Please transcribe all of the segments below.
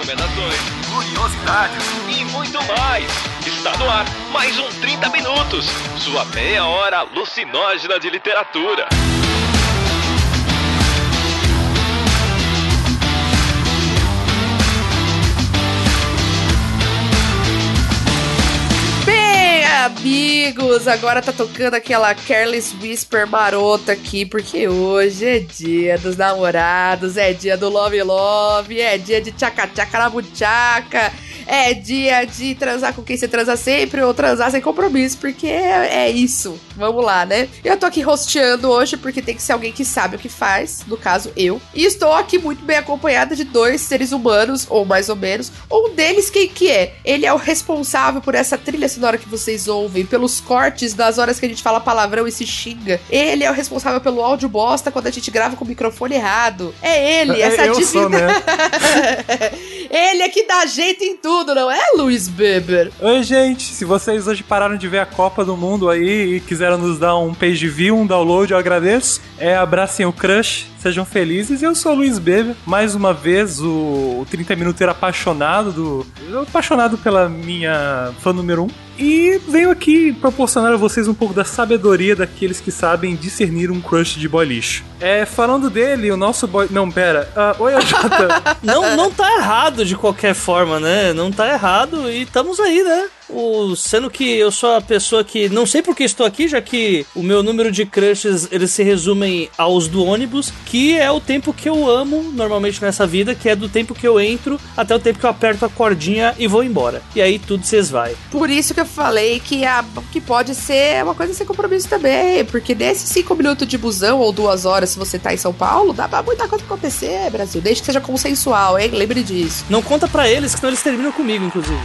recomendações, curiosidades e muito mais. Está no ar mais um 30 Minutos, sua meia hora alucinógena de literatura. Amigos, agora tá tocando aquela Careless Whisper marota aqui, porque hoje é dia dos namorados, é dia do Love Love, é dia de tchaca-tchaca na buchaca, é dia de transar com quem você transa sempre ou transar sem compromisso, porque é, é isso. Vamos lá, né? Eu tô aqui rosteando hoje porque tem que ser alguém que sabe o que faz, no caso eu. E estou aqui muito bem acompanhada de dois seres humanos, ou mais ou menos. Um deles, quem que é? Ele é o responsável por essa trilha sonora que vocês ouvem, pelos cortes das horas que a gente fala palavrão e se xinga. Ele é o responsável pelo áudio bosta quando a gente grava com o microfone errado. É ele, essa eu divina. sou, né? ele é que dá jeito em tudo, não é, Luiz Beber? Oi, gente. Se vocês hoje pararam de ver a Copa do Mundo aí e quiseram nos dar um page view, um download, eu agradeço. É, abracem o crush, sejam felizes. Eu sou o Luiz Beber, mais uma vez o, o 30 Minuteiro apaixonado do. apaixonado pela minha fã número 1. E venho aqui proporcionar a vocês um pouco da sabedoria daqueles que sabem discernir um crush de boy lixo. É, falando dele, o nosso boy. Não, pera. Ah, oi, Jota. Não, não tá errado de qualquer forma, né? Não tá errado e estamos aí, né? O, sendo que eu sou a pessoa que não sei por que estou aqui, já que o meu número de crushes eles se resumem aos do ônibus, que é o tempo que eu amo normalmente nessa vida, que é do tempo que eu entro até o tempo que eu aperto a cordinha e vou embora. E aí tudo vocês vai. Por isso que eu falei que, a, que pode ser uma coisa sem compromisso também. Porque nesses cinco minutos de busão ou duas horas, se você tá em São Paulo, dá pra muita coisa acontecer, Brasil. Desde que seja consensual, hein? Lembre disso. Não conta pra eles, que senão eles terminam comigo, inclusive.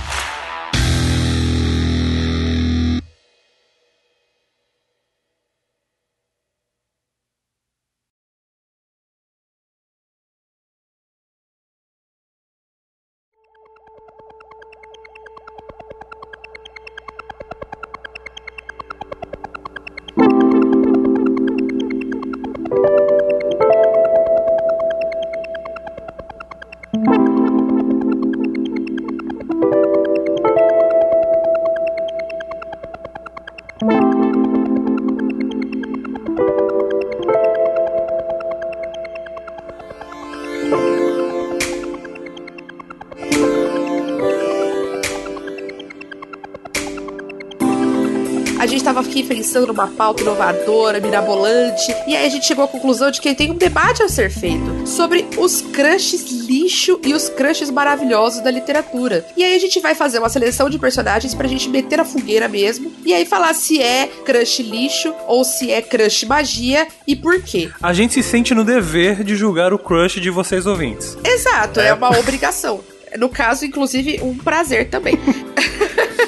Aqui pensando numa pauta inovadora, mirabolante, e aí a gente chegou à conclusão de que tem um debate a ser feito sobre os crushes lixo e os crushes maravilhosos da literatura. E aí a gente vai fazer uma seleção de personagens pra gente meter a fogueira mesmo, e aí falar se é crush lixo ou se é crush magia e por quê. A gente se sente no dever de julgar o crush de vocês ouvintes. Exato, é, uma obrigação. No caso, inclusive, um prazer também.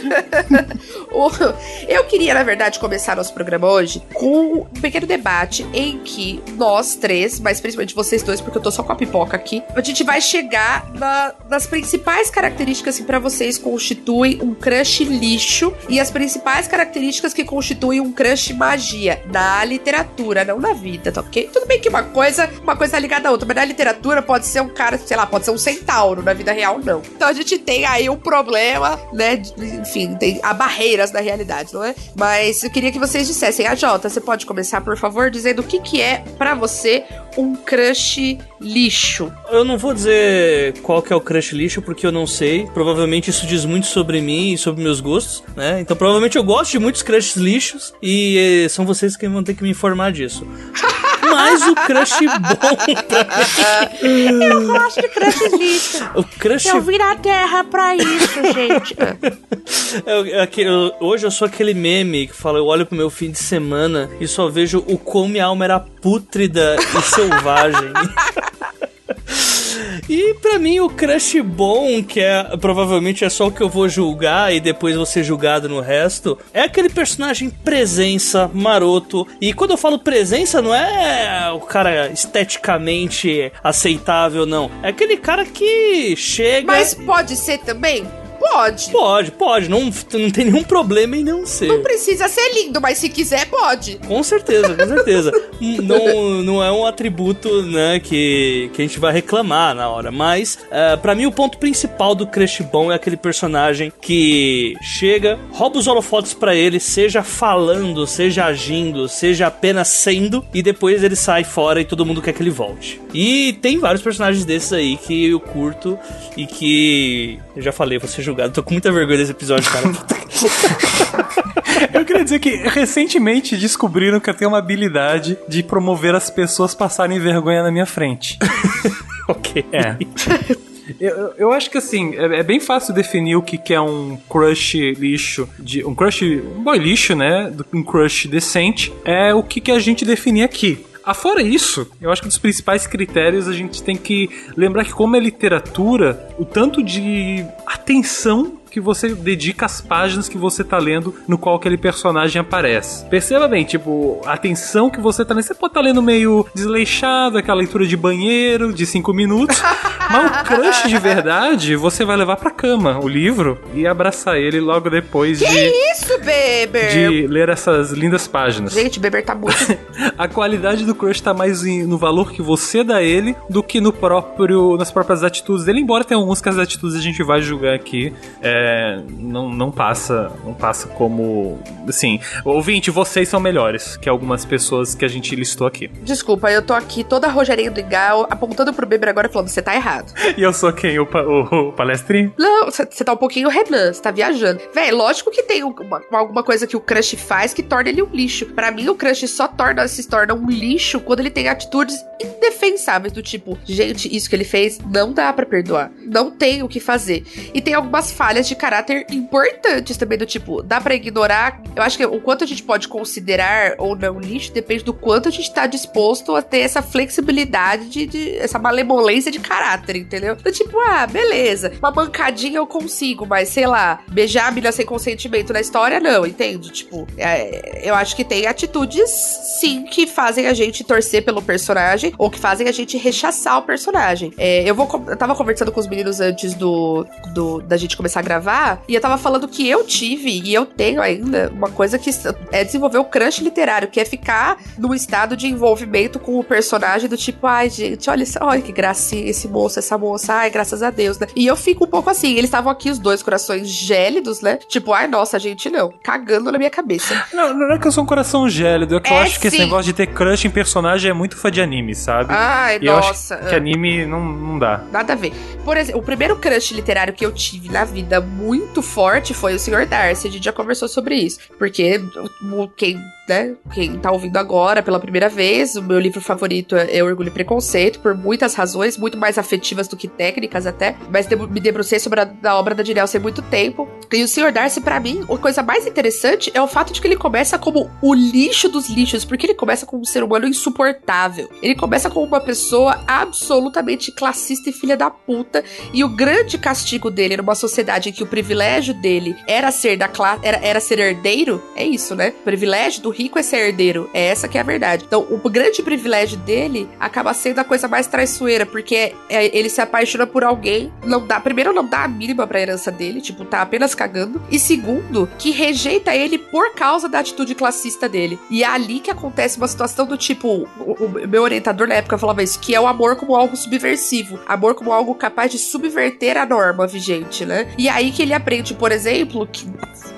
O- Eu queria, na verdade, começar nosso programa hoje com um pequeno debate em que nós três, mas principalmente vocês dois, porque eu tô só com a pipoca aqui, a gente vai chegar na- nas principais características que pra vocês constituem um crush lixo e as principais características que constituem um crush magia na literatura, não na vida, tá ok? Tudo bem que uma coisa, uma coisa tá ligada à outra, mas na literatura pode ser um cara, sei lá, pode ser um centauro, na vida real não. Então a gente tem aí um problema, né? Enfim, tem há barreiras da realidade, não é? Mas eu queria que vocês dissessem, a Jota, você pode começar, por favor, dizendo o que que é pra você um crush lixo. Eu não vou dizer qual que é o crush lixo, porque eu não sei. Provavelmente isso diz muito sobre mim e sobre meus gostos, né? Então provavelmente eu gosto de muitos crushes lixos e eh, são vocês que vão ter que me informar disso. Mas o crush bom pra mim. Eu gosto de crush lixo. O crush. Eu vim na terra pra isso, gente. Eu- eu- eu- hoje eu sou aquele meme que fala: eu olho pro meu fim de semana e só vejo o quão minha alma era pútrida e selvagem. E pra mim o crush bom, que é provavelmente é só o que eu vou julgar e depois vou ser julgado no resto, é aquele personagem presença, maroto. E quando eu falo presença, não é o cara esteticamente aceitável, não. É aquele cara que chega. Mas pode ser também? Pode. Pode, pode. Não, não tem nenhum problema em não ser. Não precisa ser lindo, mas se quiser, pode. Com certeza, com certeza. não, não é um atributo, né, que, que a gente vai reclamar na hora. Mas, uh, para mim, o ponto principal do Crush bom é aquele personagem que chega, rouba os holofotes para ele, seja falando, seja agindo, seja apenas sendo, e depois ele sai fora e todo mundo quer que ele volte. E tem vários personagens desses aí que eu curto e que. Eu já falei, vou ser julgado. Tô com muita vergonha desse episódio, cara. Eu queria dizer que recentemente descobriram que eu tenho uma habilidade de promover as pessoas passarem vergonha na minha frente. ok. É. Eu, eu acho que assim, é, é, bem fácil definir o que, que é um crush lixo, de, um crush, um boy lixo, né? Um crush decente. É o que, que a gente definir aqui. Afora isso, eu acho que dos principais critérios a gente tem que lembrar que, como é literatura, o tanto de atenção que você dedica às páginas que você tá lendo no qual aquele personagem aparece. Perceba bem, tipo, a atenção que você tá lendo. Você pode estar tá lendo meio desleixado, aquela leitura de banheiro de cinco minutos, mas o crush de verdade você vai levar pra cama o livro e abraçar ele logo depois que de. Que isso, Beber? De ler essas lindas páginas. Gente, Beber tá muito. a qualidade do crush tá mais no valor que você dá ele do que no próprio. nas próprias atitudes dele, embora tenha algumas que as atitudes a gente vai julgar aqui. É, não, não passa não passa como assim, ouvinte, vocês são melhores que algumas pessoas que a gente listou aqui. Desculpa, eu tô aqui toda rogerinha do Igal, apontando pro Beber agora falando, você tá errado. e eu sou quem? O, o, o palestrinho? Não, você tá um pouquinho Renan, você tá viajando. Véi, lógico que tem uma, alguma coisa que o crush faz que torna ele um lixo. Para mim, o crush só torna, se torna um lixo quando ele tem atitudes indefensáveis do tipo, gente, isso que ele fez não dá para perdoar. Não tem o que fazer. E tem algumas falhas de caráter importantes também, do tipo, dá para ignorar. Eu acho que o quanto a gente pode considerar ou não lixo depende do quanto a gente tá disposto a ter essa flexibilidade de, de essa malemolência de caráter, entendeu? Do tipo, ah, beleza, uma bancadinha eu consigo, mas sei lá, beijar a mina sem consentimento na história, não, entende? Tipo, é, eu acho que tem atitudes, sim, que fazem a gente torcer pelo personagem ou que fazem a gente rechaçar o personagem. É, eu vou, eu tava conversando com os meninos antes do, do da gente começar a gravar gravar, e eu tava falando que eu tive, e eu tenho ainda, uma coisa que é desenvolver o crush literário, que é ficar num estado de envolvimento com o personagem do tipo, ai, gente, olha, olha que gracinha esse moço, essa moça, ai, graças a Deus, né? E eu fico um pouco assim, eles estavam aqui, os dois corações gélidos, né? Tipo, ai, nossa, gente, não, cagando na minha cabeça. Não, não é que eu sou um coração gélido, é que é, eu acho sim. que esse negócio de ter crush em personagem é muito fã de anime, sabe? Ai, e nossa. Eu acho que anime não, não dá. Nada a ver. Por exemplo, o primeiro crush literário que eu tive na vida muito forte foi o Sr. Darcy. A gente já conversou sobre isso. Porque quem, né, quem tá ouvindo agora pela primeira vez, o meu livro favorito é Orgulho e Preconceito, por muitas razões, muito mais afetivas do que técnicas até. Mas me debrucei sobre a, obra da Jane há muito tempo. E o Sr. Darcy, para mim, a coisa mais interessante é o fato de que ele começa como o lixo dos lixos, porque ele começa como um ser humano insuportável. Ele começa como uma pessoa absolutamente classista e filha da puta. E o grande castigo dele numa sociedade em que o privilégio privilégio dele era ser da classe, era, era ser herdeiro, é isso, né? O privilégio do rico é ser herdeiro. É essa que é a verdade. Então, o grande privilégio dele acaba sendo a coisa mais traiçoeira, porque é, é, ele se apaixona por alguém, não dá, primeiro não dá a mínima pra herança dele, tipo, tá apenas cagando, e segundo, que rejeita ele por causa da atitude classista dele. E é ali que acontece uma situação do tipo, o, o meu orientador na época falava isso, que é o amor como algo subversivo, amor como algo capaz de subverter a norma vigente, né? E aí que ele aprende por exemplo, que,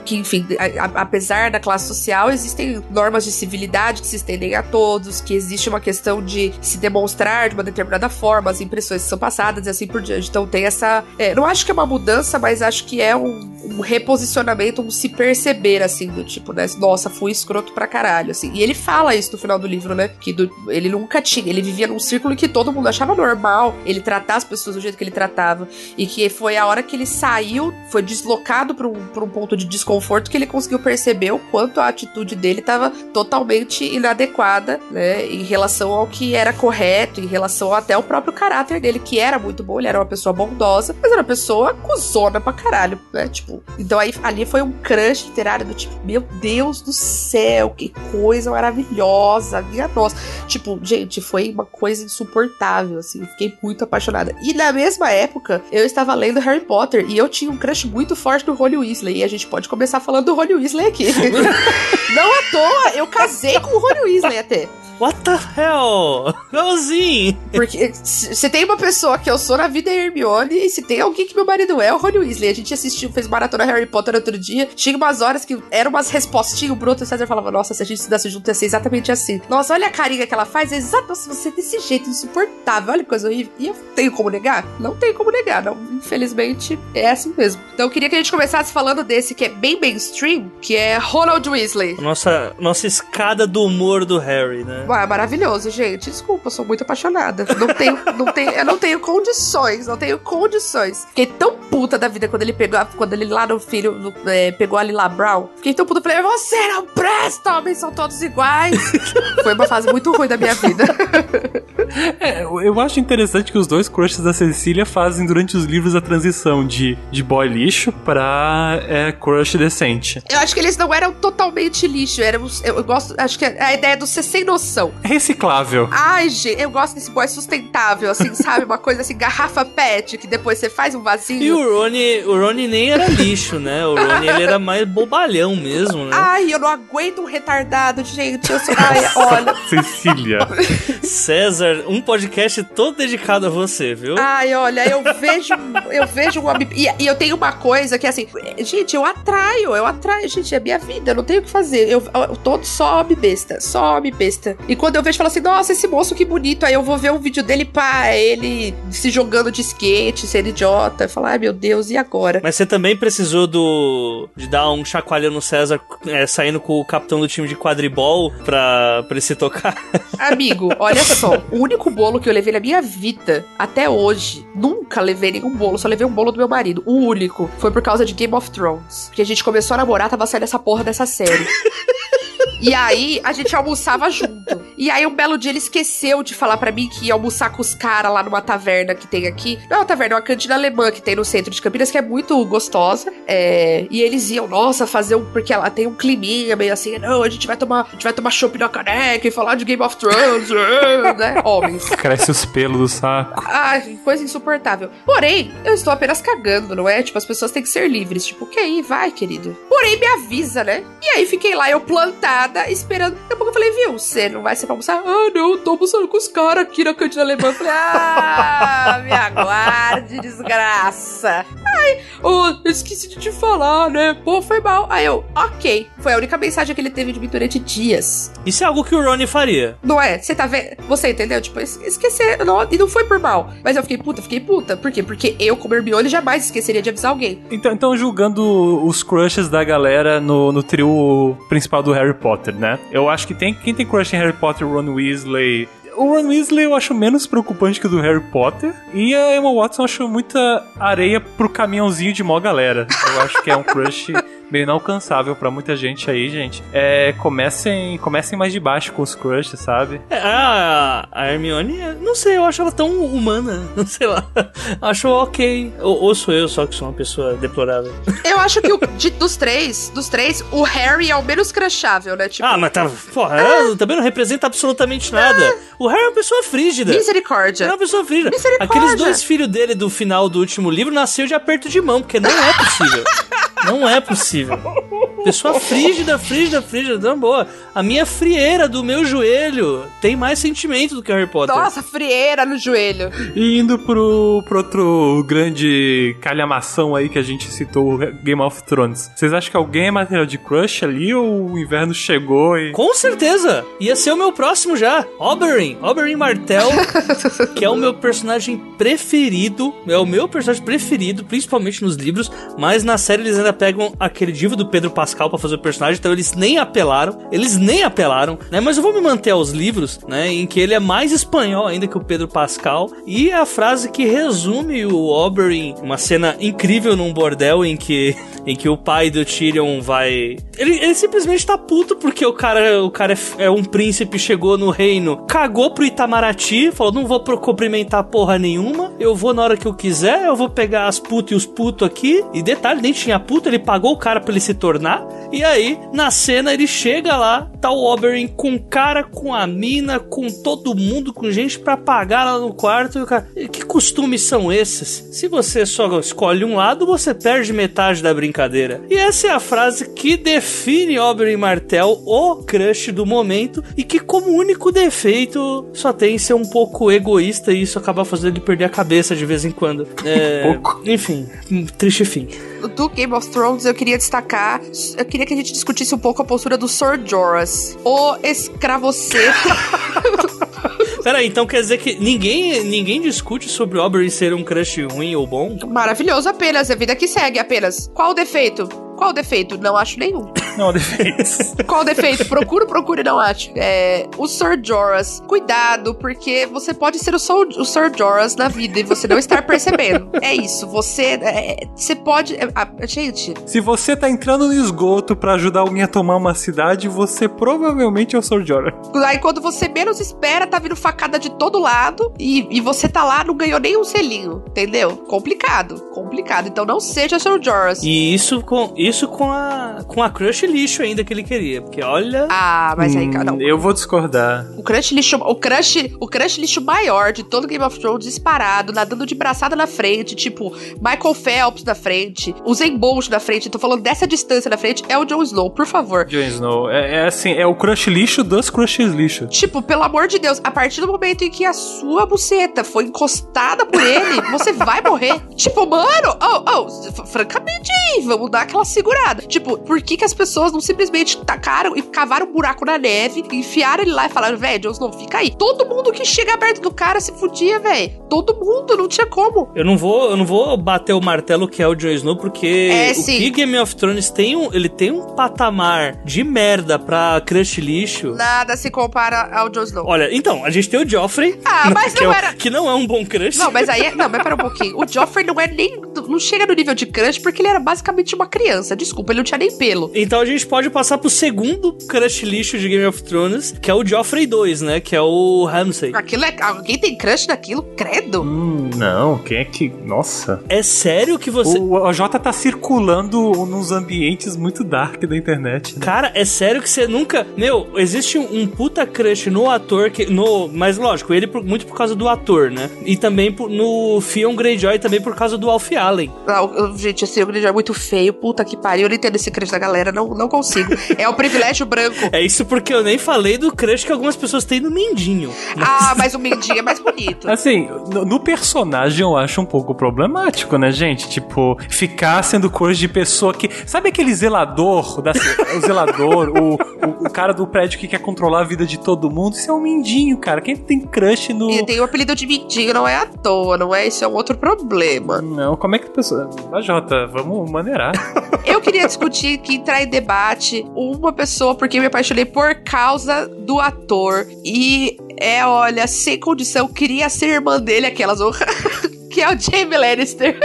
que enfim, a, apesar da classe social, existem normas de civilidade que se estendem a todos, que existe uma questão de se demonstrar de uma determinada forma as impressões que são passadas e assim por diante. Então tem essa. É, não acho que é uma mudança, mas acho que é um, um, reposicionamento, um se perceber, assim, do tipo, né? Nossa, fui escroto pra caralho, assim. E ele fala isso no final do livro, né? Que do, ele nunca tinha, ele vivia num círculo que todo mundo achava normal ele tratar as pessoas do jeito que ele tratava. E que foi a hora que ele saiu, foi deslocado pra um, pra um ponto de desconforto que ele conseguiu perceber o quanto a atitude dele estava totalmente inadequada, né, em relação ao que era correto, em relação até ao próprio caráter dele, que era muito bom, ele era uma pessoa bondosa, mas era uma pessoa cuzona pra caralho, né, tipo. Então aí ali foi um crush literário do tipo, meu Deus do céu, que coisa maravilhosa, minha nossa. Tipo, gente, foi uma coisa insuportável, assim, fiquei muito apaixonada. E na mesma época, eu estava lendo Harry Potter e eu tinha um crush muito forte no Rony Weasley, e a gente pode começar falando do Rony Weasley aqui. Não à toa, eu casei com o Rony Weasley até. What the hell? Assim? Porque se tem uma pessoa que eu sou na vida é Hermione, e se tem alguém que meu marido é, é o Rony Weasley. A gente assistiu, fez maratona Harry Potter outro dia. Tinha umas horas que eram umas respostinhas. O Bruto e o César falava: Nossa, se a gente estudasse junto ia ser exatamente assim. Nossa, olha a carinha que ela faz. É exato, você é desse jeito, insuportável. Olha que coisa horrível. E eu tenho como negar? Não tenho como negar. Não. Infelizmente, é assim mesmo. Então eu queria que a gente começasse falando desse que é bem mainstream, que é Ronald Weasley. Nossa, nossa escada do humor do Harry, né? Ué, maravilhoso, gente. Desculpa, eu sou muito apaixonada. Não tenho, não tenho, eu não tenho condições, não tenho condições. Fiquei tão puta da vida quando ele pegou, quando ele lá no filho no, é, pegou a Lila Brown. Fiquei tão puta, falei, você não presta, homens são todos iguais. Foi uma fase muito ruim da minha vida. É, eu acho interessante que os dois crushes da Cecília fazem durante os livros a transição de, de boy lixo pra é, crush decente. Eu acho que eles não eram totalmente lixo, eram, eu, eu gosto, acho que a ideia do ser sem noção. Reciclável. Ai, gente, eu gosto desse boy sustentável, assim, sabe? Uma coisa assim, garrafa pet, que depois você faz um vasinho. E o Rony, o Rony nem era lixo, né? O Rony, ele era mais bobalhão mesmo, né? Ai, eu não aguento um retardado, gente. Eu sou... Ai, olha. Cecília. César, um podcast todo dedicado a você, viu? Ai, olha, eu vejo, eu vejo um homem. E, e, eu tenho uma coisa que assim, gente, eu atraio, eu atraio, gente, é minha vida, eu não tenho o que fazer. Eu, eu tô só homem besta, só homem besta. E quando eu vejo, falo assim, nossa, esse moço que bonito. Aí eu vou ver um vídeo dele, pá, ele se jogando de skate, sendo idiota. Eu falo, ai meu Deus, e agora? Mas você também precisou do. de dar um chacoalhão no César é, saindo com o capitão do time de quadribol pra, pra ele se tocar. Amigo, olha só, o único bolo que eu levei na minha vida até hoje, nunca levei nenhum bolo, só levei um bolo do meu marido. O único foi por causa de Game of Thrones. Porque a gente começou a namorar, tava saindo essa porra dessa série. E aí a gente almoçava junto. E aí um belo dia ele esqueceu de falar para mim que ia almoçar com os caras lá numa taverna que tem aqui. Não é uma taverna, é uma cantina alemã que tem no centro de Campinas, que é muito gostosa. É, e eles iam, nossa, fazer um. Porque ela tem um climinha meio assim, não, a gente vai tomar. A gente vai tomar chopp na caneca e falar de Game of Thrones, né? Homens. Cresce os pelos do saco. Ai, coisa insuportável. Porém, eu estou apenas cagando, não é? Tipo, as pessoas têm que ser livres. Tipo, que aí, vai, querido. Porém, me avisa, né? E aí fiquei lá, eu esperando. Daqui a pouco eu falei, viu, você não vai ser pra almoçar? Ah, não, eu tô almoçando com os caras aqui na cantina alemã. Eu falei, ah, me aguarde, desgraça. Ai, oh, eu esqueci de te falar, né? Pô, foi mal. Aí eu, ok. Foi a única mensagem que ele teve de mim durante dias. Isso é algo que o Ronnie faria. Não é? Você tá vendo? Você entendeu? Tipo, esquecer. Não, e não foi por mal. Mas eu fiquei puta, fiquei puta. Por quê? Porque eu, como Hermione, jamais esqueceria de avisar alguém. Então, então julgando os crushes da galera no, no trio principal do Harry Potter, né? Eu acho que tem quem tem crush em Harry Potter, Ron Weasley, o Ron Weasley eu acho menos preocupante que o do Harry Potter. E a Emma Watson eu acho muita areia pro caminhãozinho de mó galera. Eu acho que é um crush meio inalcançável para muita gente aí, gente. É, comecem, comecem mais de baixo com os crushes, sabe? É, a, a Hermione, não sei, eu acho ela tão humana, não sei lá. Acho ok. Ou, ou, sou eu só que sou uma pessoa deplorável. Eu acho que o, de, dos três, dos três, o Harry é o menos crushável, né? Tipo, ah, mas tá, porra, ah. também não representa absolutamente nada. Ah. O Harry é uma pessoa frígida. Misericórdia. É uma pessoa frígida. Aqueles dois filhos dele do final do último livro nasceu de aperto de mão, porque não é possível. não é possível. Pessoa frígida, frígida, frígida, não boa. A minha frieira do meu joelho tem mais sentimento do que Harry Potter. Nossa, frieira no joelho. E indo pro, pro outro grande calhamação aí que a gente citou, Game of Thrones. Vocês acham que alguém é material de crush ali ou o inverno chegou e... Com certeza! Ia ser o meu próximo já. Oberyn. Oberyn Martell, que é o meu personagem preferido. É o meu personagem preferido, principalmente nos livros. Mas na série eles ainda pegam aquele divo do Pedro Pascal Pascal pra fazer o personagem, então eles nem apelaram, eles nem apelaram, né? Mas eu vou me manter aos livros, né? Em que ele é mais espanhol ainda que o Pedro Pascal. E a frase que resume o Oberyn, uma cena incrível num bordel em que, em que o pai do Tyrion vai. Ele, ele simplesmente tá puto porque o cara, o cara é, é um príncipe, chegou no reino, cagou pro Itamaraty, falou: não vou cumprimentar porra nenhuma, eu vou na hora que eu quiser, eu vou pegar as putas e os putos aqui. E detalhe, nem tinha puto, ele pagou o cara pra ele se tornar. E aí, na cena, ele chega lá, tá o Oberyn com o cara, com a mina, com todo mundo, com gente pra pagar lá no quarto. E o cara, que costumes são esses? Se você só escolhe um lado, você perde metade da brincadeira. E essa é a frase que define Oberyn Martell, o crush do momento, e que como único defeito só tem ser um pouco egoísta e isso acaba fazendo ele perder a cabeça de vez em quando. É, pouco. Enfim, um triste fim. do Game of Thrones, eu queria destacar. Eu queria que a gente discutisse um pouco a postura do Sir Jorah, o escravoceto. Peraí, então quer dizer que ninguém, ninguém discute sobre o Oberyn ser um crush ruim ou bom? Maravilhoso apenas, é a vida que segue apenas. Qual o defeito? Qual o defeito? Não acho nenhum. Não, defeitos. Qual o defeito? Procuro, procure, não acho. É, o Sir Jorah, cuidado, porque você pode ser o, Sol, o Sir Jorah na vida e você não estar percebendo. É isso, você, é, você pode... é, ah, gente, Se você tá entrando no esgoto pra ajudar alguém a tomar uma cidade, você provavelmente é o Sr. Jorah. aí quando você menos espera, tá vindo facada de todo lado e, e você tá lá, não ganhou nem um selinho, entendeu? Complicado, complicado. Então não seja Sir Jorah. E isso com, isso com a com a crush lixo ainda que ele queria, porque olha, Ah, mas aí, Hum, não. Eu vou discordar. O crush lixo, o crush, o crush lixo maior de todo Game of Thrones disparado, nadando de braçada na frente, tipo Michael Phelps na frente, o Zen Bolt na frente, tô falando dessa distância na frente, é o Jon Snow, por favor. Jon Snow. É, é assim, é o crush lixo dos crushes lixo. Tipo, pelo amor de Deus, a partir do momento em que a sua buceta foi encostada por ele, você vai morrer. Tipo, mano, oh, oh, francamente, vamos dar aquela segurada. Tipo, por que que as pessoas não simplesmente tacaram e cavaram um buraco na neve, enfiaram ele lá e falaram, velho, Jon Snow, fica aí. Todo mundo que chega perto do cara se fudia, velho. Todo mundo, não tinha como. eu não vou, eu não vou bater o martelo que é o Jon Snow, porque É, o sim. que Game of Thrones tem um, ele tem um patamar de merda pra crush lixo. Nada se compara ao Jon Snow. Olha, então, a gente tem o Joffrey, Ah, mas que, não é, era- que não é um bom crush. Não, mas aí. é- Não, mas pera um pouquinho. O Joffrey não é nem. Não chega no nível de crush porque ele era basicamente uma criança. Desculpa, ele não tinha nem pelo. Então a gente pode passar pro segundo crush lixo de Game of Thrones, que é o Joffrey 2, né? Que é o Ramsay. Aquilo é. Alguém tem crush naquilo? Credo. Hum, não, quem é que. Nossa. É sério que você. O OJ tá circulando nos ambientes muito dark da internet. né? Cara, é sério que você nunca. Meu, existe um, puta crush no ator que. No, mas lógico, ele por- muito por causa do ator, né? E também por- no Theon Greyjoy também por causa do Alfie Allen. Ah, gente, esse Grande é muito feio. Puta que pariu. Eu não entendo esse crush da galera. Não, não consigo. É o privilégio branco. É isso porque eu nem falei do crush que algumas pessoas têm no Mindinho. Ah, mas o Mendinho é mais bonito. Assim, no, no personagem eu acho um pouco problemático, né, gente? Tipo, ficar sendo crush de pessoa que. Sabe aquele zelador? Da, o zelador, o, o, o cara do prédio que quer controlar a vida de todo mundo? Isso é um mindinho, cara. Quem tem crush no. E tem o apelido de Mendinho, não é à toa, não é? Isso é um outro problema. Não, como é que a pessoa. A Jota, vamos maneirar. Eu queria discutir que entrar em debate uma pessoa porque eu me apaixonei por causa do ator. E é, olha, sem condição, queria ser irmã dele, aquelas que é o Jamie Lannister.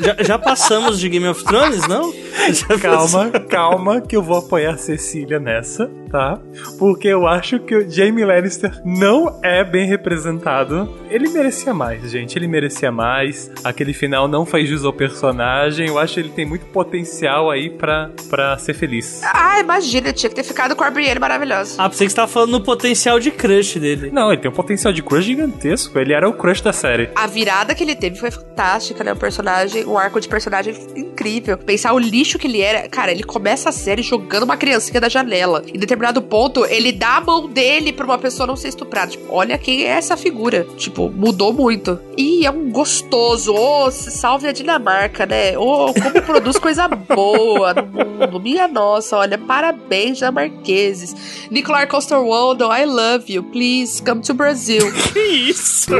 Já, já passamos de Game of Thrones, não? Calma, calma, que eu vou apoiar a Cecília nessa, tá? Porque eu acho que o Jamie Lannister não é bem representado. Ele merecia mais, gente. Ele merecia mais. Aquele final não faz jus ao personagem. Eu acho que ele tem muito potencial aí pra, pra ser feliz. Ah, imagina, tinha que ter ficado com a Brienne maravilhosa. Ah, pensei que você tava falando no potencial de crush dele. Não, ele tem um potencial de crush gigantesco. Ele era o crush da série. A virada que ele teve foi fantástica, né? O personagem, um arco de personagem incrível. Pensar o lixo que ele era. Cara, ele começa a série jogando uma criancinha da janela. Em determinado ponto, ele dá a mão dele pra uma pessoa não ser estuprada. Tipo, olha quem é essa figura. Tipo, mudou muito. E é um gostoso. Ô, se salve a Dinamarca, né? Ô, como produz coisa boa no mundo. Minha nossa, olha, parabéns, dinamarqueses. Nicolas Coster-Waldau, I love you. Please, come to Brazil. Que isso?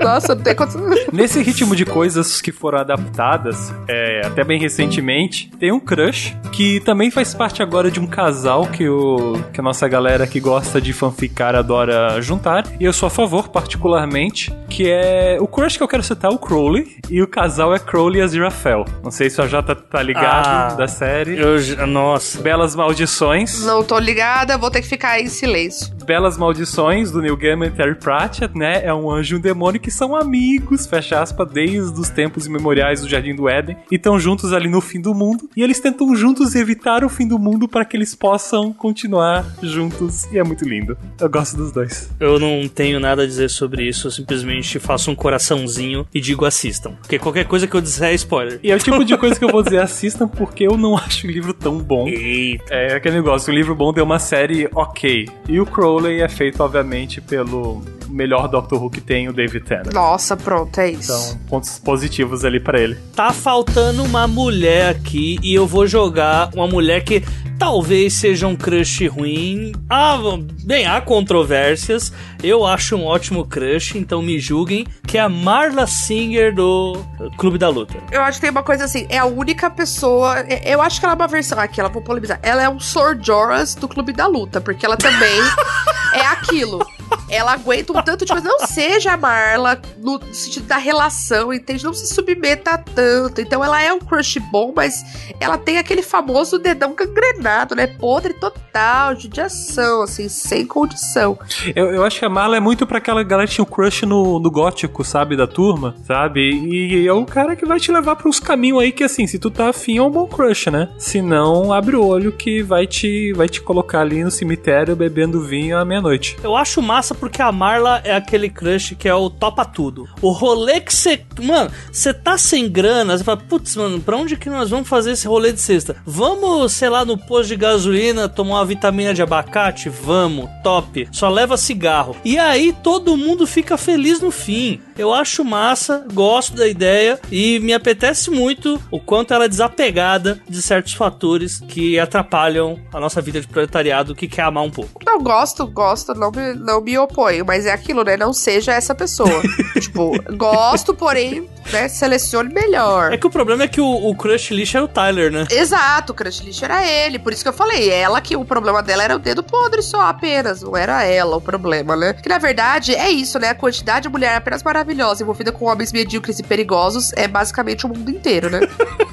Nossa, não tem condição. Nesse ritmo de coisas que foram adaptadas, é, até bem recentemente, tem um crush que também faz parte agora de um casal que, o, que a nossa galera que gosta de fanficar adora juntar. E eu sou a favor, particularmente, que é o crush que eu quero citar, o Crowley, e o casal é Crowley e Aziraphale. Não sei se o Jota tá ligado Ah, da série. Eu, nossa. Belas Maldições. Não tô ligada, vou ter que ficar aí em silêncio. Belas Maldições, do Neil Gaiman e Terry Pratchett, né? É um anjo e um demônio que são amigos, fecha aspas, desde os tempos imemoriais do Jardim do Éden. E estão juntos ali no fim do mundo. E eles tentam juntos evitar o fim do mundo para que eles possam continuar juntos. E é muito lindo. Eu gosto dos dois. Eu não tenho nada a dizer sobre isso, eu simplesmente faço um coraçãozinho e digo assistam. Porque qualquer coisa que eu disser é spoiler. E é o tipo de coisa que eu vou dizer, assistam, porque eu não acho o livro tão bom. Eita. É aquele negócio, o livro bom deu uma série ok. E o Crowley é feito, obviamente, pelo melhor Doctor Who que tem, o David Tennant. Nossa, pronto, é isso. Então, pontos positivos ali pra ele. Tá faltando uma mulher aqui e eu vou jogar uma mulher que talvez seja um crush ruim. Ah, bem, há controvérsias. Eu acho um ótimo crush, então me julguem, que é a Marla Singer do Clube da Luta. Eu acho que tem uma coisa assim, é a única pessoa. é- Eu acho que ela é uma versão. Aqui, ela vou polemizar. Ela é um Sor Jorah do Clube da Luta, porque ela também é aquilo. Ela aguenta um tanto de coisa. Não seja a Marla no sentido da relação, entende? Não se submeta a tanto. Então ela é um crush bom, mas ela tem aquele famoso dedão gangrenado, né? Podre total, judiação, assim, sem condição. Eu, eu acho que a Marla é muito pra aquela galera que tinha o crush no, no gótico, sabe? Da turma, sabe? E é o cara que vai te levar pra uns caminhos aí que, assim, se tu tá afim, é um bom crush, né? Se não, abre o olho que vai te, vai te colocar ali no cemitério bebendo vinho à meia-noite. Eu acho massa porque a Marla é aquele crush que é o topa tudo. O rolê que você. Mano, você tá sem grana, você fala, putz, mano, pra onde que nós vamos fazer esse rolê de sexta? Vamos, sei lá, no posto de gasolina tomar uma vitamina de abacate? Vamos, top. Só leva cigarro. E aí todo mundo fica feliz no fim. Eu acho massa, gosto da ideia e me apetece muito o quanto ela é desapegada de certos fatores que atrapalham a nossa vida de proletariado que quer amar um pouco. Não, gosto, gosto, não me, não me oponho, mas é aquilo, né? Não seja essa pessoa. tipo, gosto, porém, né? Selecione melhor. É que o problema é que o, o crush lixo é o Tyler, né? Exato, o crush lixo era ele. Por isso que eu falei, ela que o problema dela era o dedo podre só apenas. Não era ela o problema, né? Que na verdade é isso, né? A quantidade de mulher apenas maravilhosa envolvida com homens medíocres e perigosos é basicamente o mundo inteiro, né?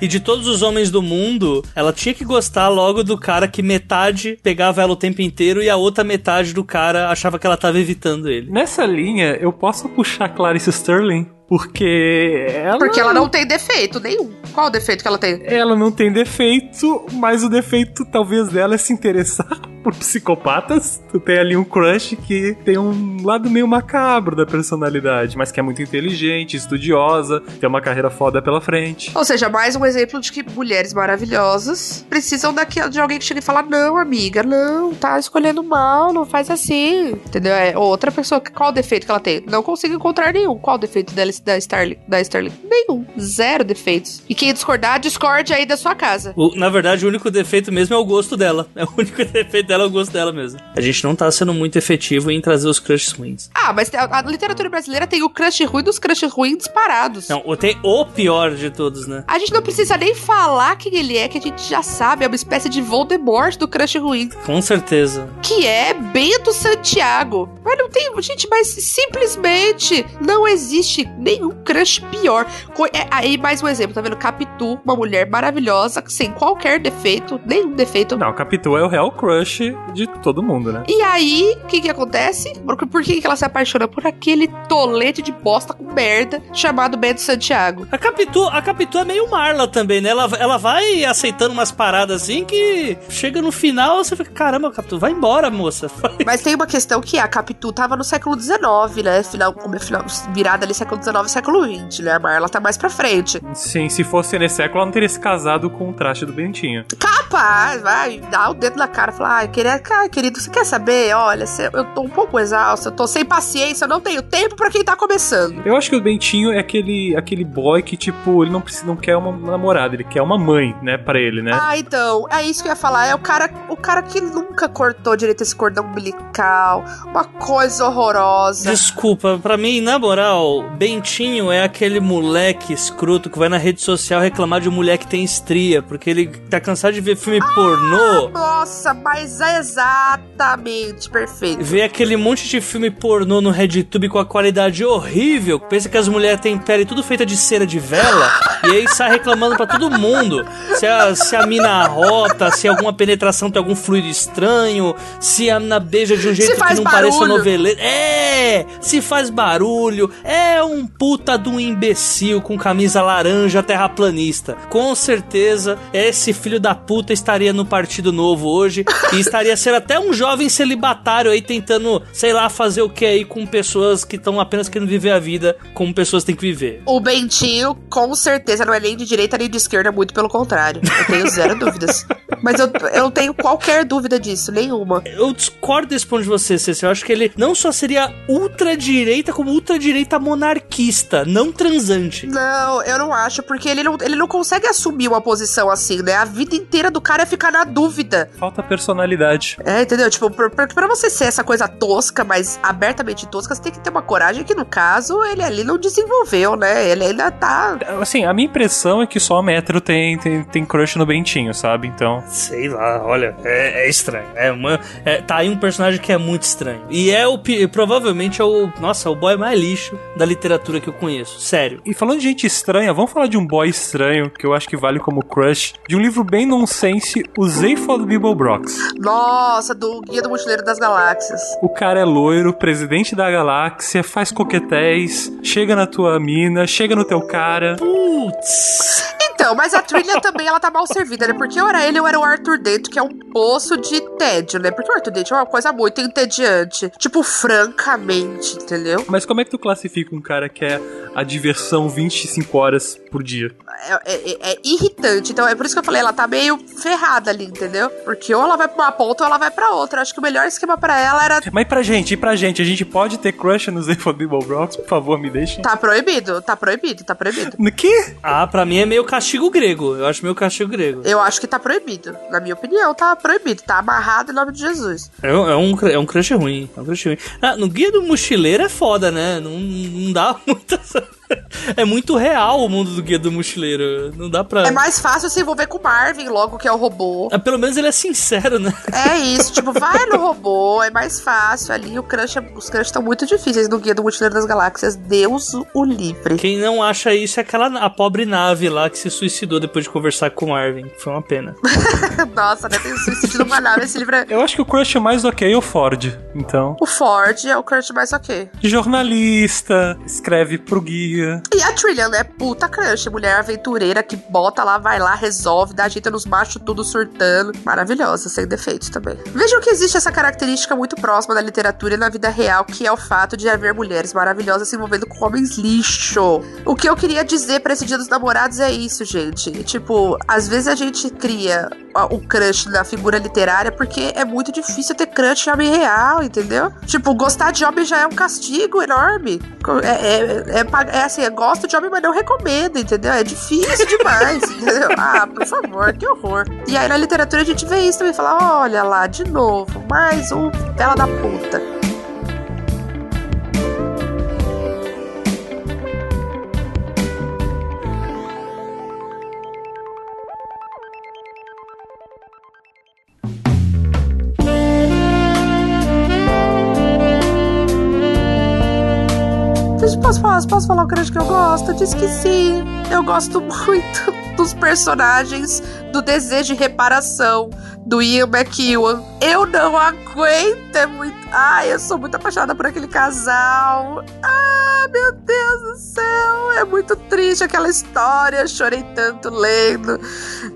E de todos os homens do mundo, ela tinha que gostar logo do cara que metade pegava ela o tempo inteiro e a outra metade do cara achava que ela tava evitando ele. Nessa linha, eu posso puxar Clarice Sterling, porque ela... Porque ela não tem defeito nenhum. Qual o defeito que ela tem? Ela não tem defeito, mas o defeito talvez dela é se interessar por psicopatas. Tu tem ali um crush que tem um lado meio macabro da personalidade, mas que é muito inteligente, estudiosa, tem uma carreira foda pela frente. Ou seja, mais um exemplo de que mulheres maravilhosas precisam daquela, de alguém que chegue e fala: Não, amiga, não, tá escolhendo mal, não faz assim. Entendeu? É outra pessoa. Qual o defeito que ela tem? Não consigo encontrar nenhum. Qual o defeito dela, da Starling? Da Starling? Nenhum. Zero defeitos. E quem discordar, discorde aí da sua casa. O- na verdade, o único defeito mesmo é o gosto dela. É o único defeito dela é o gosto dela mesmo. A gente não tá sendo muito efetivo em trazer os crushes ruins. Ah, mas a, a literatura brasileira tem o crush ruim dos crush ruins disparados. Não, o- tem o pior de todos, né? A gente não precisa nem falar quem ele é, que a gente já sabe. É uma espécie de Voldemort do crush ruim. Com certeza. que é Bento Santiago. Mas não tem. Gente, mas simplesmente não existe nenhum crush pior. É, aí, mais um exemplo, tá vendo? Capitu, uma mulher maravilhosa, sem qualquer defeito, nenhum defeito. Não, Capitu é o real crush de todo mundo, né? E aí, o que que acontece? Por, por que que ela se apaixona? Por aquele tolete de bosta com merda chamado Bento Santiago. A Capitu, a Capitu é meio Marla também, né? Ela, ela vai aceitando umas paradas assim que chega no final você fica, caramba, Capitu, vai embora, moça. Vai. Mas tem uma questão que a Capitu tava no século XIX, né? Final, como final, virada ali século XIX, século XX, né? A Marla tá mais pra frente. Sim, se fosse nesse século, ela não teria se casado com o traste do Bentinho. Capaz, vai, dá o dedo na cara e fala, ai, querer, cara, querido, você quer saber? Olha, eu tô um pouco exausto, eu tô sem paciência, eu não tenho tempo para quem tá começando. Eu acho que o Bentinho é aquele, aquele boy que, tipo, ele não precisa, não quer uma namorada, ele quer uma mãe, né, para ele, né? Ah, então, é isso que eu ia falar. É o cara, o cara que nunca cortou direito esse cordão umbilical, uma coisa horrorosa. Desculpa, para mim, na moral, Bentinho é aquele moleque escroto que vai na rede social reclamar de um mulher que tem estria, porque ele tá cansado de ver filme ah, pornô. Nossa, mas é exatamente perfeito. Vê aquele monte de filme pornô no RedTube com a qualidade horrível, pensa que as mulheres têm pele tudo feita de cera de vela, e aí sai reclamando para todo mundo se a, se a mina rota, se alguma penetração tem algum fluido estranho, se a mina beija de um jeito que não barulho. parece noveleiro. É! Se faz barulho, é um puta de um imbecil com camisa laranja terraplanista. Com certeza, esse filho da puta estaria no Partido Novo hoje e estaria sendo até um jovem celibatário aí tentando, sei lá, fazer o que aí com pessoas que estão apenas querendo viver a vida como pessoas têm que viver. O Bentinho, com certeza, não é nem de direita nem de esquerda, muito pelo contrário. Eu tenho zero dúvidas. Mas eu, eu não tenho qualquer dúvida disso, nenhuma. Eu discordo desse ponto de você, Ceci. Eu acho que ele não só seria ultradireita, como ultradireita monarquista, não transante. Não, eu não acho, porque ele não, ele não consegue assumir uma posição assim, né? A vida inteira do cara é ficar na dúvida. Falta personalidade. É, entendeu? Tipo, pra, pra, pra você ser essa coisa tosca, mas abertamente tosca, você tem que ter uma coragem que, no caso, ele ali não desenvolveu, né? Ele ainda tá. Assim, a minha impressão é que só o Metro tem, tem, tem crush no Bentinho, sabe? Então. Sei lá, olha, é, é estranho. É uma, é, tá aí um personagem que é muito estranho. E é o. Provavelmente é o. Nossa, o boy mais lixo da literatura que eu conheço. Sério. E falando de gente estranha, vamos falar de um boy estranho, que eu acho que vale como crush, de um livro bem nonsense, o Zaphod Brox. Nossa, do Guia do Mochileiro das Galáxias. O cara é loiro, presidente da galáxia, faz coquetéis, chega na tua mina, chega no teu cara. Putz. Então, mas a trilha também ela tá mal servida, né? Porque eu era ele, eu era o Arthur Dent, que é um poço de tédio, né? Porque o Arthur Dent é uma coisa muito entediante. Tipo, francamente, entendeu? Mas como é que tu classifica um cara que é a diversão 25 horas por dia? É, é, é, é, irritante. Então é por isso que eu falei, ela tá meio ferrada ali, entendeu? Porque ou ela vai pra uma ponta ou ela vai pra outra. Acho que o melhor esquema pra ela era. Mas e pra gente, e pra gente? A gente pode ter crush nos Infobibble Rocks? Por favor, me deixem. Tá proibido, tá proibido, tá proibido. No quê? Ah, pra mim é meio castigo grego. Eu acho meio castigo grego. Eu acho que tá proibido. Na minha opinião, tá proibido. Tá amarrado em nome de Jesus. É, é um, é um crush ruim. É um crush ruim. Ah, no Guia do Mochileiro é foda, né? Não, não dá muita é muito real o mundo do Guia do Mochileiro. Não dá pra. É mais fácil se envolver com o Marvin logo, que é o robô. Ah, pelo menos ele é sincero, né? É isso, tipo, vai no robô, é mais fácil ali. O crush, os crush estão muito difíceis no Guia do Mochileiro das Galáxias. Deus o livre. Quem não acha isso é aquela a pobre nave lá que se suicidou depois de conversar com o Marvin. Foi uma pena. Nossa, né? Tem suicídio numa nave. Esse livro é... Eu acho que o crush mais ok é o Ford, então. O Ford é o crush mais ok. Jornalista, escreve pro guia. E a Trillian é puta crush, mulher aventureira que bota lá, vai lá, resolve, dá jeito nos machos tudo surtando. Maravilhosa, sem defeitos também. Vejam que existe essa característica muito próxima da literatura e na vida real, que é o fato de haver mulheres maravilhosas se envolvendo com homens lixo. O que eu queria dizer para esse Dia dos Namorados é isso, gente. Tipo, às vezes a gente cria o crush na figura literária porque é muito difícil ter crush em homem real, entendeu? Tipo, gostar de homem já é um castigo enorme. É, é, é, é assim, é gosto de homem, mas não recomendo, entendeu? É difícil demais, entendeu? Ah, por favor, que horror. E aí na literatura a gente vê isso também, fala, olha lá, de novo, mais um tela da puta. Posso falar, posso falar o crush que eu gosto? Diz que sim. Eu gosto muito dos personagens do desejo de reparação do Ian McEwan. Eu não aguento, é muito. Ai, eu sou muito apaixonada por aquele casal. Ah, meu Deus do céu, é muito triste aquela história. Chorei tanto lendo.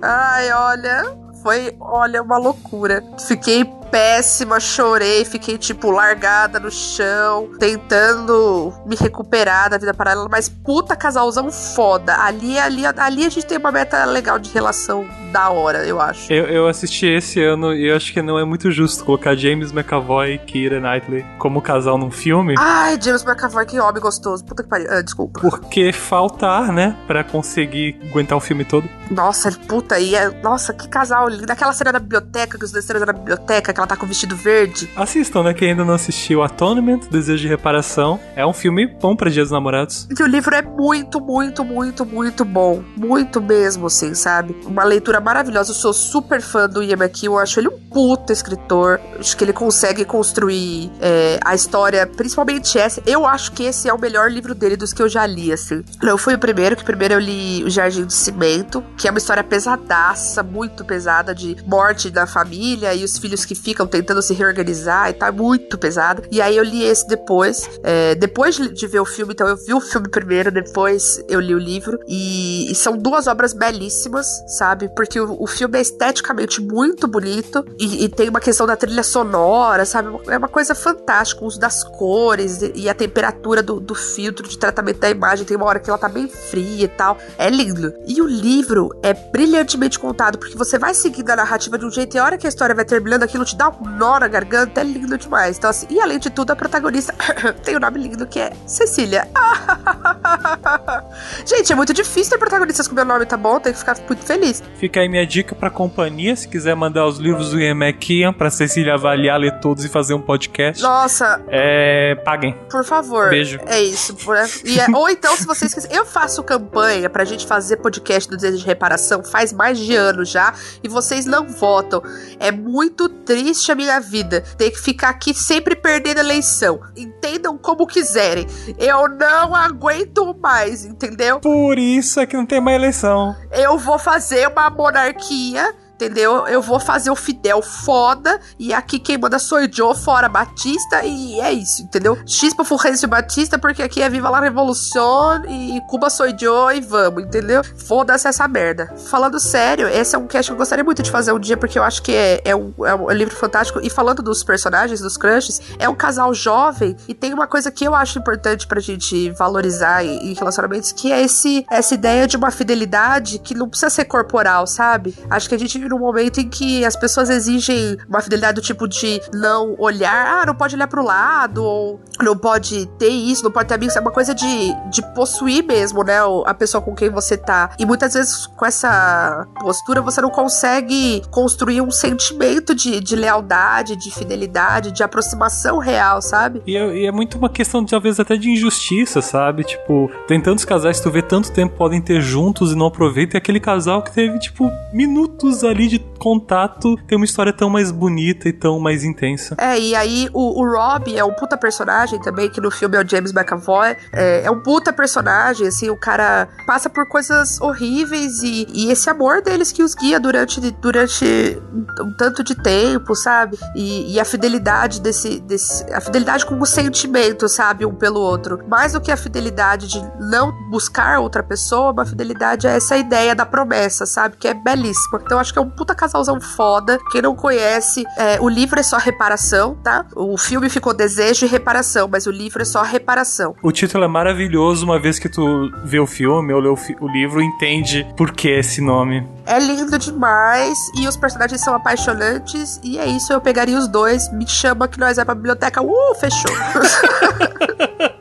Ai, olha, foi, olha, uma loucura. Fiquei péssima, chorei, fiquei, tipo, largada no chão, tentando me recuperar da vida paralela, mas puta casalzão foda. Ali, ali, ali a gente tem uma meta legal de relação da hora, eu acho. Eu, eu assisti esse ano e eu acho que não é muito justo colocar James McAvoy e Keira Knightley como casal num filme. Ai, James McAvoy, que homem gostoso. Puta que pariu. Ah, desculpa. Porque falta ar, né? Pra conseguir aguentar o filme todo. Nossa, puta, e é. Nossa, que casal lindo. Aquela cena da biblioteca, que os dois cenas na biblioteca, que ela tá com o vestido verde. Assistam, né? Quem ainda não assistiu Atonement, Desejo de Reparação. É um filme bom pra Dia dos Namorados. E o livro é muito, muito, muito, muito bom. Muito mesmo, assim, sabe? Uma leitura maravilhosa. Eu sou super fã do Ian McKeown. Eu acho ele um puta escritor. Acho que ele consegue construir é, a história, principalmente essa. Eu acho que esse é o melhor livro dele dos que eu já li, assim. Não fui o primeiro, que primeiro eu li O Jardim de Cimento, que é uma história pesadaça, muito pesada, de morte da família e os filhos que ficam tentando se reorganizar e. É muito pesada. E aí eu li esse depois. É, depois de ver o filme, então eu vi o filme primeiro, depois eu li o livro. E, e são duas obras belíssimas, sabe? Porque o, o filme é esteticamente muito bonito e, e, tem uma questão da trilha sonora, sabe? É uma coisa fantástica, o uso das cores e, a temperatura do, do, filtro de tratamento da imagem. Tem uma hora que ela tá bem fria e tal. É lindo. E o livro é brilhantemente contado, porque você vai seguindo a narrativa de um jeito e a hora que a história vai terminando, aquilo te dá um nó na garganta. É lindo demais. Então, assim, e além de tudo, a protagonista tem um nome lindo que é Cecília. Gente, é muito difícil ter protagonistas com meu nome, tá bom? Tenho que ficar muito feliz. Fica aí minha dica pra companhia, se quiser mandar os livros do Ian pra Cecília avaliar, ler todos e fazer um podcast. Nossa. É. Paguem. Por favor. Beijo. É isso. E é... Ou então, se vocês quiserem. Eu faço campanha pra gente fazer podcast do Desejo de Reparação faz mais de ano já e vocês não votam. É muito triste a minha vida ter que ficar aqui sempre perdendo eleição. Entendam como quiserem. Eu não aguento mais, entendeu? Por isso é que não tem mais eleição. Eu vou fazer uma monarquia entendeu? Eu vou fazer o Fidel foda e aqui quem manda sou o Joe, fora Batista e é isso, entendeu? X pra Fulgêncio Batista porque aqui é Viva la Revolução e Cuba sou Joe e vamos, entendeu? Foda-se essa merda. Falando sério, esse é um cast que eu gostaria muito de fazer um dia porque eu acho que é, é, um, é um livro fantástico e falando dos personagens, dos crushes, é um casal jovem e tem uma coisa que eu acho importante pra gente valorizar em, em relacionamentos que é esse, essa ideia de uma fidelidade que não precisa ser corporal, sabe? Acho que a gente vive num momento em que as pessoas exigem uma fidelidade do tipo de não olhar, ah, não pode olhar pro lado, ou não pode ter isso, não pode ter amigos. É uma coisa de, de possuir mesmo, né? A pessoa com quem você tá. E muitas vezes com essa postura você não consegue construir um sentimento de, de lealdade, de fidelidade, de aproximação real, sabe? E é, e é muito uma questão, talvez, até de injustiça, sabe? Tipo, tem tantos casais que tu vê tanto tempo podem ter juntos e não aproveitam, e aquele casal que teve, tipo, minutos ali ali de contato tem uma história tão mais bonita e tão mais intensa. É, e aí o, o Rob é um puta personagem também, que no filme é o James McAvoy. É, é um puta personagem, assim, o cara passa por coisas horríveis e, e esse amor deles que os guia durante, durante um, tanto de tempo, sabe? E, e, a fidelidade desse, desse. A fidelidade com o sentimento, sabe? Um pelo outro. Mais do que a fidelidade de não buscar outra pessoa, uma fidelidade é essa ideia da promessa, sabe? Que é belíssima. Então acho que é um puta casalzão foda. Quem não conhece, é, o livro é só reparação, tá? O filme ficou desejo e reparação, mas o livro é só reparação. O título é maravilhoso, uma vez que tu vê o filme ou lê o, o livro, entende por que esse nome. É lindo demais e os personagens são apaixonantes. E é isso, eu pegaria os dois. Me chama que nós é pra biblioteca. Uh, fechou.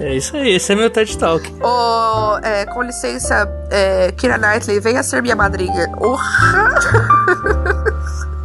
É isso aí, esse é meu TED Talk. Oh, é, com licença, é, Kira Knightley, venha ser minha madrinha. Urra!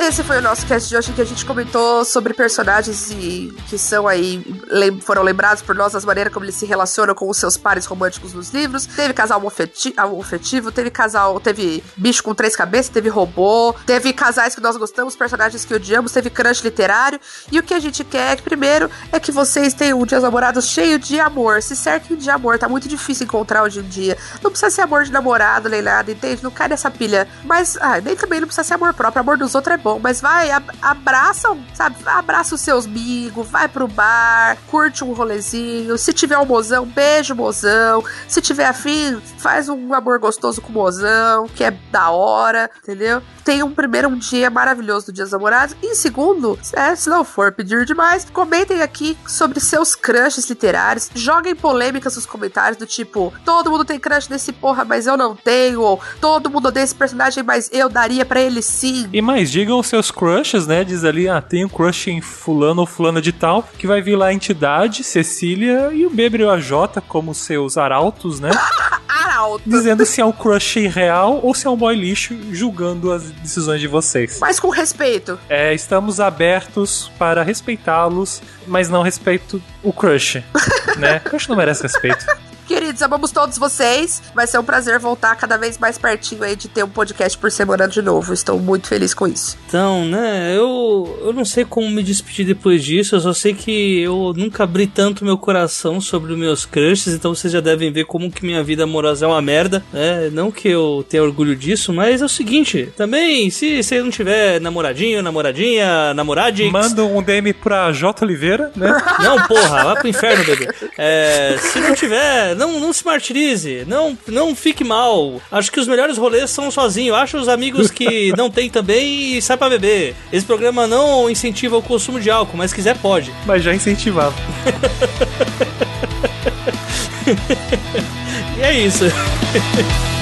esse foi o nosso cast de hoje que a gente comentou sobre personagens e, que são aí, lem foram lembrados por nós, as maneiras como eles se relacionam com os seus pares românticos nos livros. Teve casal afetivo, teve casal, teve bicho com três cabeças, teve robô, teve casais que nós gostamos, personagens que odiamos, teve crush literário. E o que a gente quer, primeiro, é que vocês tenham um dia namorados cheio de amor. Se cerquem de amor, tá muito difícil encontrar hoje em dia. Não precisa ser amor de namorado nem nada, entende? Não cai nessa pilha. Mas, ah, nem também não precisa ser amor próprio, amor dos outros é bom, mas vai, abraça, sabe? Abraça os seus amigos, vai pro bar, curte um rolezinho. Se tiver um mozão, beijo o mozão. Se tiver afim, faz um amor gostoso com o mozão, que é da hora, entendeu? Tem um primeiro um dia maravilhoso do Dia dos Namorados. E segundo, é, se não for pedir demais, comentem aqui sobre seus crushes literários. Joguem polêmicas nos comentários do tipo, todo mundo tem crush nesse porra, mas eu não tenho. Ou todo mundo odeia esse personagem, mas eu daria para ele sim. E mais, digam os seus crushes, né? Diz ali, ah, tem um crush em fulano ou fulana de tal, que vai vir lá a entidade, Cecília e o Bebre e o AJ como seus arautos, né? Arauto. Dizendo se é um crush real ou se é um boy lixo, julgando as decisões de vocês. Mas com respeito. É, estamos abertos para respeitá-los, mas não respeito o crush, né? Crush não merece respeito. Queridos, amamos todos vocês. Vai ser um prazer voltar cada vez mais pertinho aí de ter um podcast por semana de novo. Estou muito feliz com isso. Então, né, eu, eu não sei como me despedir depois disso. Eu só sei que eu nunca abri tanto meu coração sobre os meus crushes. Então vocês já devem ver como que minha vida amorosa é uma merda. Né? Não que eu tenha orgulho disso, mas é o seguinte: também, se você não tiver namoradinho, namoradinha, namoradix. Manda um DM pra J. Oliveira, né? Não, porra, vai pro inferno, bebê. É, se não tiver não, não se martirize, não, não fique mal. Acho que os melhores rolês são sozinho. Acho os amigos que não tem também e sai pra beber. Esse programa não incentiva o consumo de álcool, mas quiser pode. Mas já incentivava. e é isso.